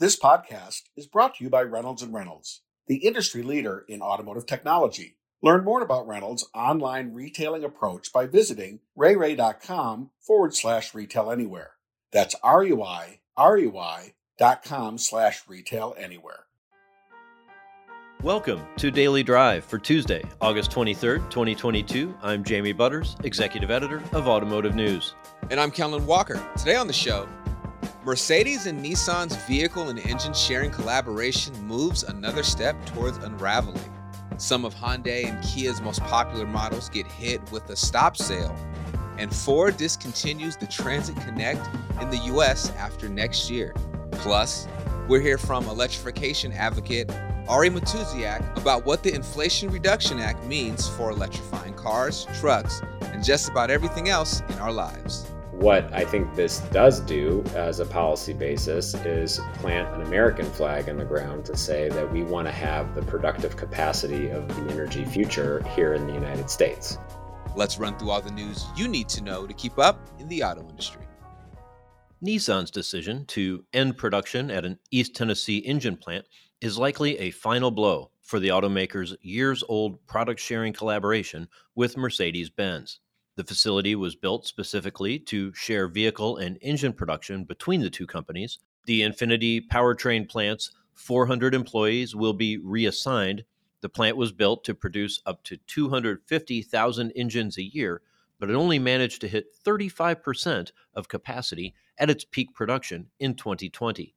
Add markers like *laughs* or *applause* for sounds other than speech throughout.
This podcast is brought to you by Reynolds and Reynolds, the industry leader in automotive technology. Learn more about Reynolds' online retailing approach by visiting reyrey.com forward slash retail anywhere. That's R-U-I, R-U-I dot com slash retail anywhere. Welcome to Daily Drive for Tuesday, August 23rd, 2022. I'm Jamie Butters, Executive Editor of Automotive News. And I'm Kellen Walker. Today on the show, Mercedes and Nissan's vehicle and engine sharing collaboration moves another step towards unraveling. Some of Hyundai and Kia's most popular models get hit with a stop sale. And Ford discontinues the Transit Connect in the US after next year. Plus, we're here from electrification advocate Ari Matusiak about what the Inflation Reduction Act means for electrifying cars, trucks, and just about everything else in our lives. What I think this does do as a policy basis is plant an American flag in the ground to say that we want to have the productive capacity of the energy future here in the United States. Let's run through all the news you need to know to keep up in the auto industry. Nissan's decision to end production at an East Tennessee engine plant is likely a final blow for the automaker's years old product sharing collaboration with Mercedes Benz. The facility was built specifically to share vehicle and engine production between the two companies. The Infiniti powertrain plant's 400 employees will be reassigned. The plant was built to produce up to 250,000 engines a year, but it only managed to hit 35% of capacity at its peak production in 2020.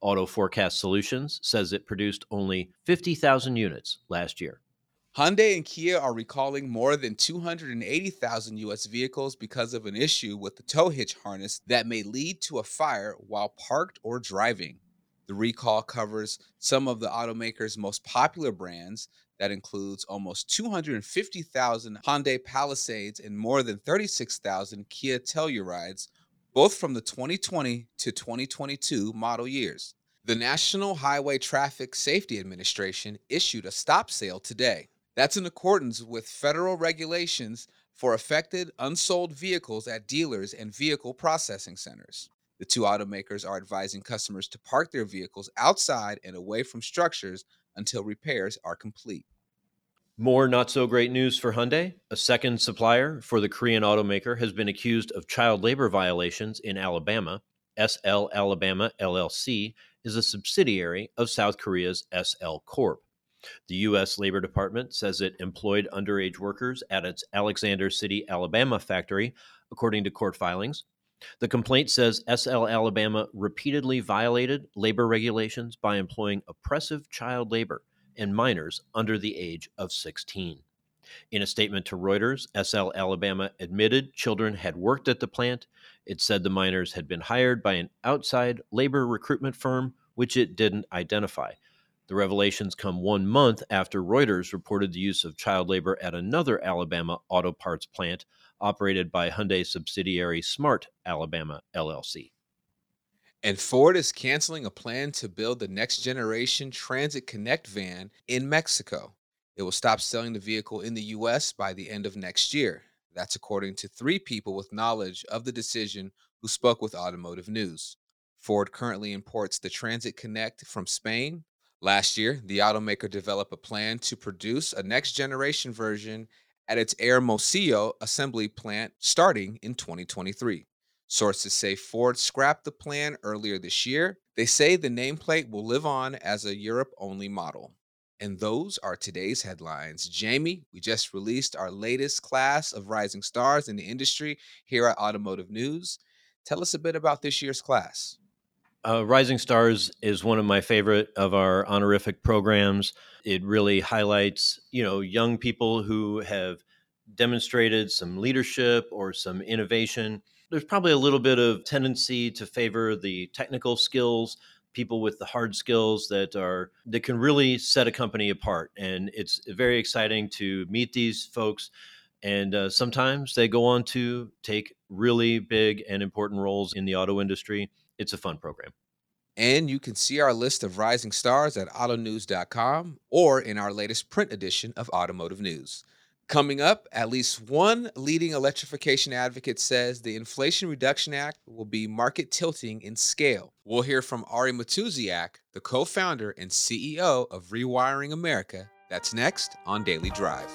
Auto Forecast Solutions says it produced only 50,000 units last year. Hyundai and Kia are recalling more than 280,000 US vehicles because of an issue with the tow hitch harness that may lead to a fire while parked or driving. The recall covers some of the automaker's most popular brands that includes almost 250,000 Hyundai Palisades and more than 36,000 Kia Tellurides, both from the 2020 to 2022 model years. The National Highway Traffic Safety Administration issued a stop sale today. That's in accordance with federal regulations for affected unsold vehicles at dealers and vehicle processing centers. The two automakers are advising customers to park their vehicles outside and away from structures until repairs are complete. More not so great news for Hyundai. A second supplier for the Korean automaker has been accused of child labor violations in Alabama. SL Alabama LLC is a subsidiary of South Korea's SL Corp. The U.S. Labor Department says it employed underage workers at its Alexander City, Alabama factory, according to court filings. The complaint says SL Alabama repeatedly violated labor regulations by employing oppressive child labor and minors under the age of 16. In a statement to Reuters, SL Alabama admitted children had worked at the plant. It said the minors had been hired by an outside labor recruitment firm, which it didn't identify. The revelations come one month after Reuters reported the use of child labor at another Alabama auto parts plant operated by Hyundai subsidiary Smart Alabama LLC. And Ford is canceling a plan to build the next generation Transit Connect van in Mexico. It will stop selling the vehicle in the US by the end of next year. That's according to three people with knowledge of the decision who spoke with Automotive News. Ford currently imports the Transit Connect from Spain. Last year, the automaker developed a plan to produce a next generation version at its Hermosillo assembly plant starting in 2023. Sources say Ford scrapped the plan earlier this year. They say the nameplate will live on as a Europe only model. And those are today's headlines. Jamie, we just released our latest class of rising stars in the industry here at Automotive News. Tell us a bit about this year's class. Uh, Rising Stars is one of my favorite of our honorific programs. It really highlights, you know, young people who have demonstrated some leadership or some innovation. There's probably a little bit of tendency to favor the technical skills, people with the hard skills that are that can really set a company apart. And it's very exciting to meet these folks. And uh, sometimes they go on to take really big and important roles in the auto industry it's a fun program. And you can see our list of rising stars at autonews.com or in our latest print edition of Automotive News. Coming up, at least one leading electrification advocate says the Inflation Reduction Act will be market tilting in scale. We'll hear from Ari Matusiak, the co founder and CEO of Rewiring America. That's next on Daily Drive.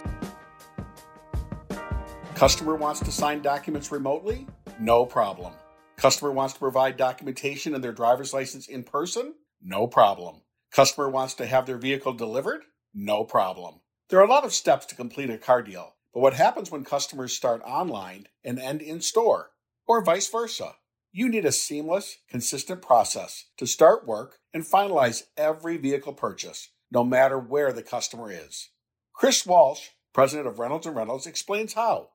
Customer wants to sign documents remotely? No problem. Customer wants to provide documentation and their driver's license in person? No problem. Customer wants to have their vehicle delivered? No problem. There are a lot of steps to complete a car deal, but what happens when customers start online and end in store, or vice versa? You need a seamless, consistent process to start work and finalize every vehicle purchase, no matter where the customer is. Chris Walsh, president of Reynolds Reynolds, explains how.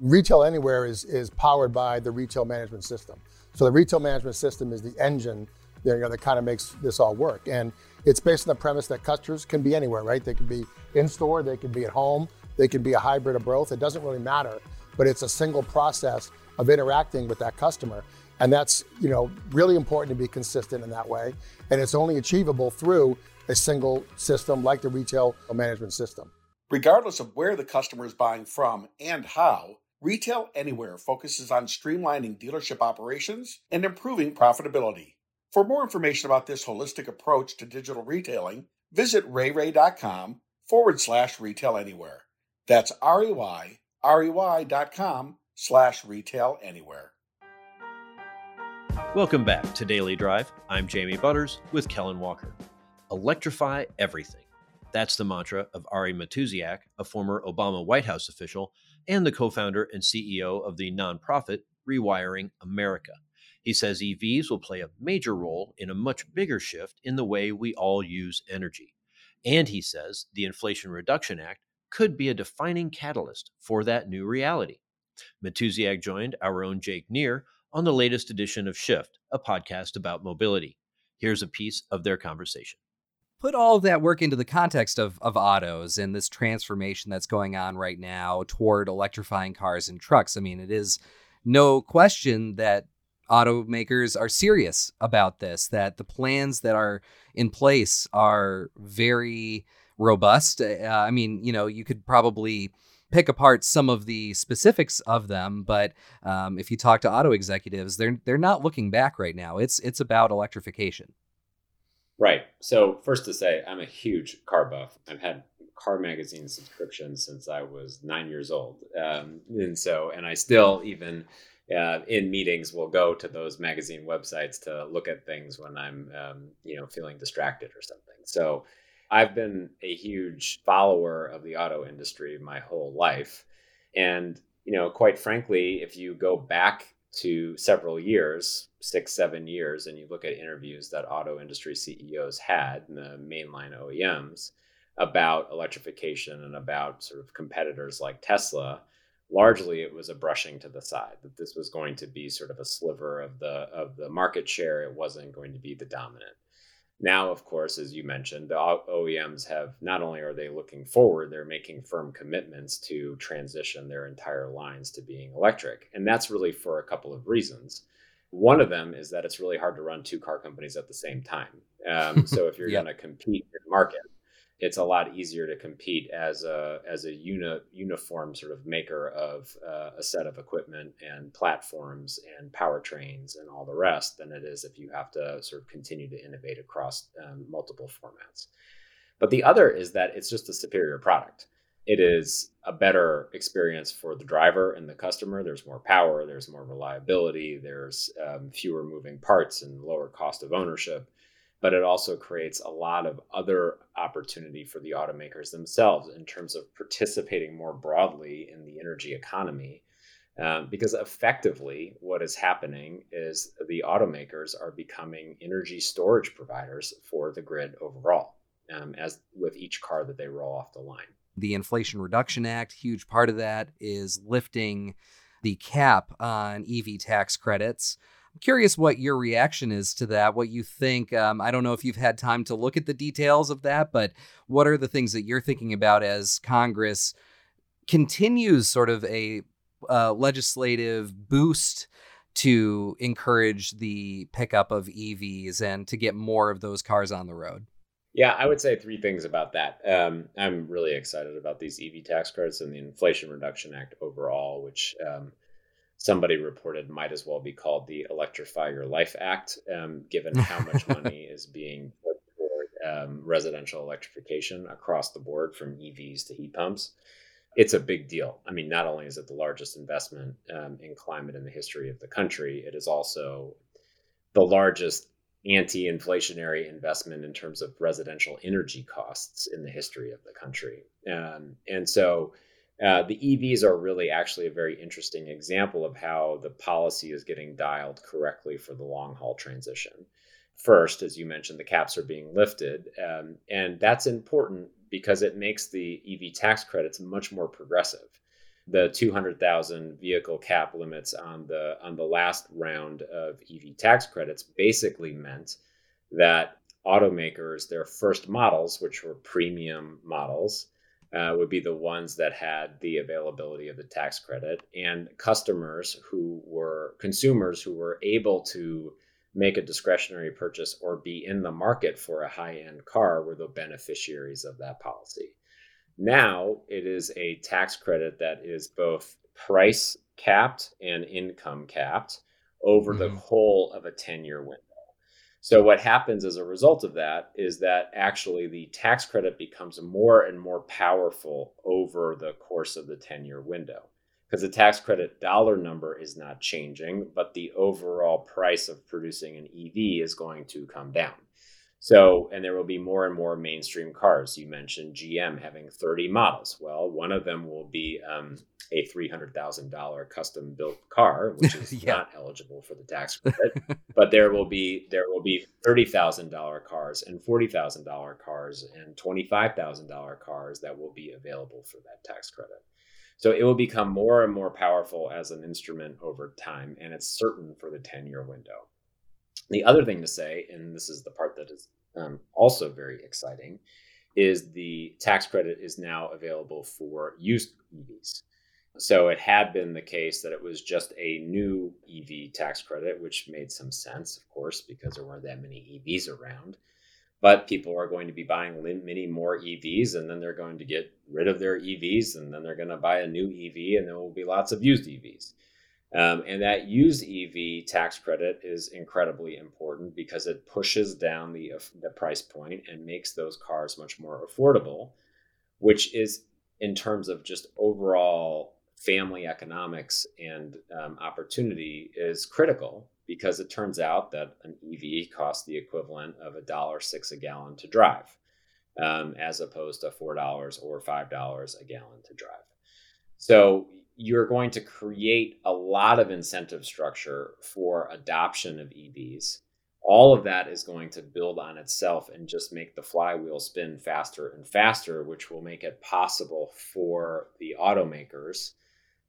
Retail Anywhere is, is powered by the retail management system. So the retail management system is the engine that, you know, that kind of makes this all work. And it's based on the premise that customers can be anywhere, right? They can be in store, they can be at home, they can be a hybrid of both. It doesn't really matter, but it's a single process of interacting with that customer. And that's, you know, really important to be consistent in that way. And it's only achievable through a single system like the retail management system. Regardless of where the customer is buying from and how, Retail Anywhere focuses on streamlining dealership operations and improving profitability. For more information about this holistic approach to digital retailing, visit reyrey.com forward slash retail anywhere. That's R E Y, R E Y dot com slash retail anywhere. Welcome back to Daily Drive. I'm Jamie Butters with Kellen Walker. Electrify everything. That's the mantra of Ari Matusiak, a former Obama White House official and the co founder and CEO of the nonprofit Rewiring America. He says EVs will play a major role in a much bigger shift in the way we all use energy. And he says the Inflation Reduction Act could be a defining catalyst for that new reality. Matusiak joined our own Jake Neher on the latest edition of Shift, a podcast about mobility. Here's a piece of their conversation put all of that work into the context of, of autos and this transformation that's going on right now toward electrifying cars and trucks. I mean, it is no question that automakers are serious about this, that the plans that are in place are very robust. Uh, I mean, you know, you could probably pick apart some of the specifics of them, but um, if you talk to auto executives, they're they're not looking back right now. It's it's about electrification. Right. So first to say, I'm a huge car buff. I've had car magazine subscriptions since I was nine years old, um, and so and I still even uh, in meetings will go to those magazine websites to look at things when I'm um, you know feeling distracted or something. So I've been a huge follower of the auto industry my whole life, and you know quite frankly, if you go back to several years, six, seven years, and you look at interviews that auto industry CEOs had, in the mainline OEMs, about electrification and about sort of competitors like Tesla, largely it was a brushing to the side that this was going to be sort of a sliver of the of the market share. It wasn't going to be the dominant. Now, of course, as you mentioned, the OEMs have not only are they looking forward, they're making firm commitments to transition their entire lines to being electric. And that's really for a couple of reasons. One of them is that it's really hard to run two car companies at the same time. Um, *laughs* so if you're going to compete in the market, it's a lot easier to compete as a as a uni, uniform sort of maker of uh, a set of equipment and platforms and powertrains and all the rest than it is if you have to sort of continue to innovate across um, multiple formats. But the other is that it's just a superior product. It is a better experience for the driver and the customer. There's more power, there's more reliability, there's um, fewer moving parts and lower cost of ownership but it also creates a lot of other opportunity for the automakers themselves in terms of participating more broadly in the energy economy. Um, because effectively, what is happening is the automakers are becoming energy storage providers for the grid overall, um, as with each car that they roll off the line. The Inflation Reduction Act, huge part of that is lifting the cap on EV tax credits curious what your reaction is to that, what you think. Um, I don't know if you've had time to look at the details of that, but what are the things that you're thinking about as Congress continues sort of a uh, legislative boost to encourage the pickup of EVs and to get more of those cars on the road? Yeah, I would say three things about that. Um, I'm really excited about these EV tax credits and the Inflation Reduction Act overall, which um, somebody reported might as well be called the Electrify Your Life Act, um, given how much *laughs* money is being put toward um, residential electrification across the board from EVs to heat pumps. It's a big deal. I mean, not only is it the largest investment um, in climate in the history of the country, it is also the largest anti inflationary investment in terms of residential energy costs in the history of the country. Um, and so, uh, the EVs are really actually a very interesting example of how the policy is getting dialed correctly for the long haul transition. First, as you mentioned, the caps are being lifted, um, and that's important because it makes the EV tax credits much more progressive. The 200,000 vehicle cap limits on the on the last round of EV tax credits basically meant that automakers, their first models, which were premium models, uh, would be the ones that had the availability of the tax credit, and customers who were consumers who were able to make a discretionary purchase or be in the market for a high end car were the beneficiaries of that policy. Now it is a tax credit that is both price capped and income capped over mm-hmm. the whole of a 10 year window. So, what happens as a result of that is that actually the tax credit becomes more and more powerful over the course of the 10 year window because the tax credit dollar number is not changing, but the overall price of producing an EV is going to come down. So, and there will be more and more mainstream cars. You mentioned GM having 30 models. Well, one of them will be um, a $300,000 custom built car, which is *laughs* yeah. not eligible for the tax credit. but there will be there will be $30,000 cars and $40,000 cars and $25,000 cars that will be available for that tax credit. So it will become more and more powerful as an instrument over time, and it's certain for the 10 year window. The other thing to say, and this is the part that is um, also very exciting, is the tax credit is now available for used EVs. So it had been the case that it was just a new EV tax credit, which made some sense, of course, because there weren't that many EVs around. But people are going to be buying many more EVs, and then they're going to get rid of their EVs, and then they're going to buy a new EV, and there will be lots of used EVs. Um, and that used EV tax credit is incredibly important because it pushes down the, the price point and makes those cars much more affordable, which is in terms of just overall family economics and um, opportunity is critical because it turns out that an EV costs the equivalent of a dollar six a gallon to drive, um, as opposed to four dollars or five dollars a gallon to drive. So you're going to create a lot of incentive structure for adoption of EVs. All of that is going to build on itself and just make the flywheel spin faster and faster, which will make it possible for the automakers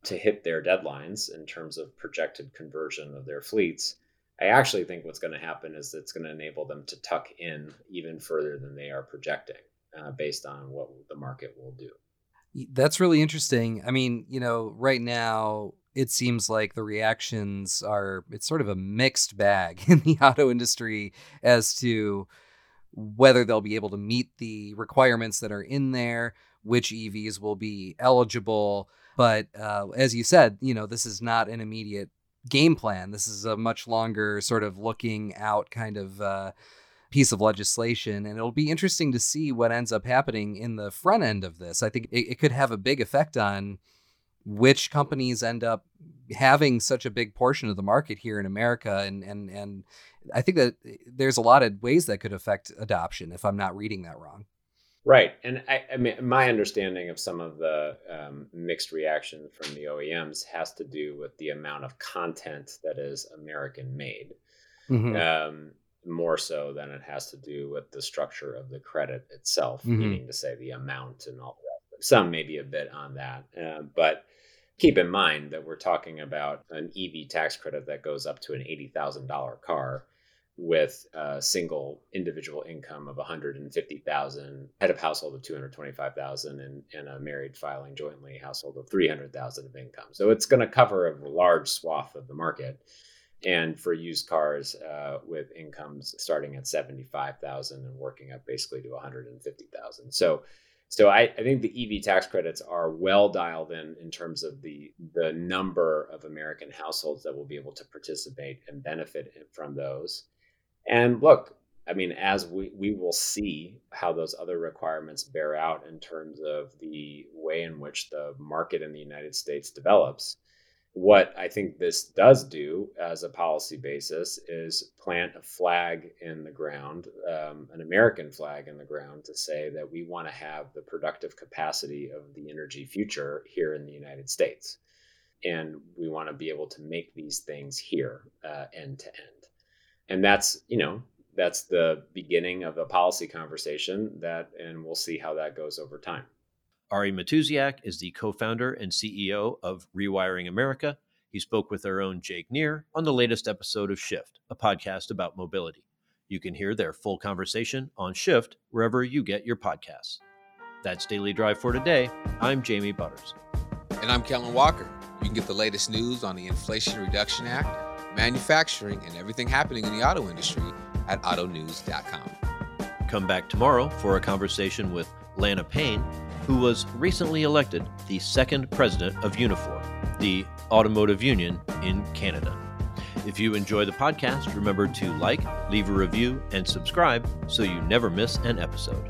to hit their deadlines in terms of projected conversion of their fleets. I actually think what's going to happen is it's going to enable them to tuck in even further than they are projecting uh, based on what the market will do. That's really interesting. I mean, you know, right now it seems like the reactions are it's sort of a mixed bag *laughs* in the auto industry as to whether they'll be able to meet the requirements that are in there, which EVs will be eligible. But uh, as you said, you know, this is not an immediate game plan. This is a much longer sort of looking out kind of uh, piece of legislation. And it'll be interesting to see what ends up happening in the front end of this. I think it, it could have a big effect on which companies end up having such a big portion of the market here in America. And, and, and I think that there's a lot of ways that could affect adoption if I'm not reading that wrong. Right, and I, I, mean, my understanding of some of the um, mixed reaction from the OEMs has to do with the amount of content that is American made. Mm-hmm. Um, more so than it has to do with the structure of the credit itself, mm-hmm. meaning to say the amount and all that. Some maybe a bit on that, uh, but keep in mind that we're talking about an EV tax credit that goes up to an eighty thousand dollar car with a single individual income of 150,000, head of household of 225,000 and, and a married filing jointly household of 300,000 of income. So it's going to cover a large swath of the market. and for used cars uh, with incomes starting at 75,000 and working up basically to 150,000. So so I, I, think the EV tax credits are well dialed in in terms of the the number of American households that will be able to participate and benefit from those. And look, I mean, as we, we will see how those other requirements bear out in terms of the way in which the market in the United States develops, what I think this does do as a policy basis is plant a flag in the ground, um, an American flag in the ground, to say that we want to have the productive capacity of the energy future here in the United States. And we want to be able to make these things here uh, end to end. And that's, you know, that's the beginning of a policy conversation that, and we'll see how that goes over time. Ari Matusiak is the co founder and CEO of Rewiring America. He spoke with our own Jake Neher on the latest episode of Shift, a podcast about mobility. You can hear their full conversation on Shift wherever you get your podcasts. That's Daily Drive for today. I'm Jamie Butters. And I'm Kellen Walker. You can get the latest news on the Inflation Reduction Act, manufacturing, and everything happening in the auto industry at autonews.com. Come back tomorrow for a conversation with Lana Payne who was recently elected the second president of Unifor, the automotive union in Canada. If you enjoy the podcast, remember to like, leave a review, and subscribe so you never miss an episode.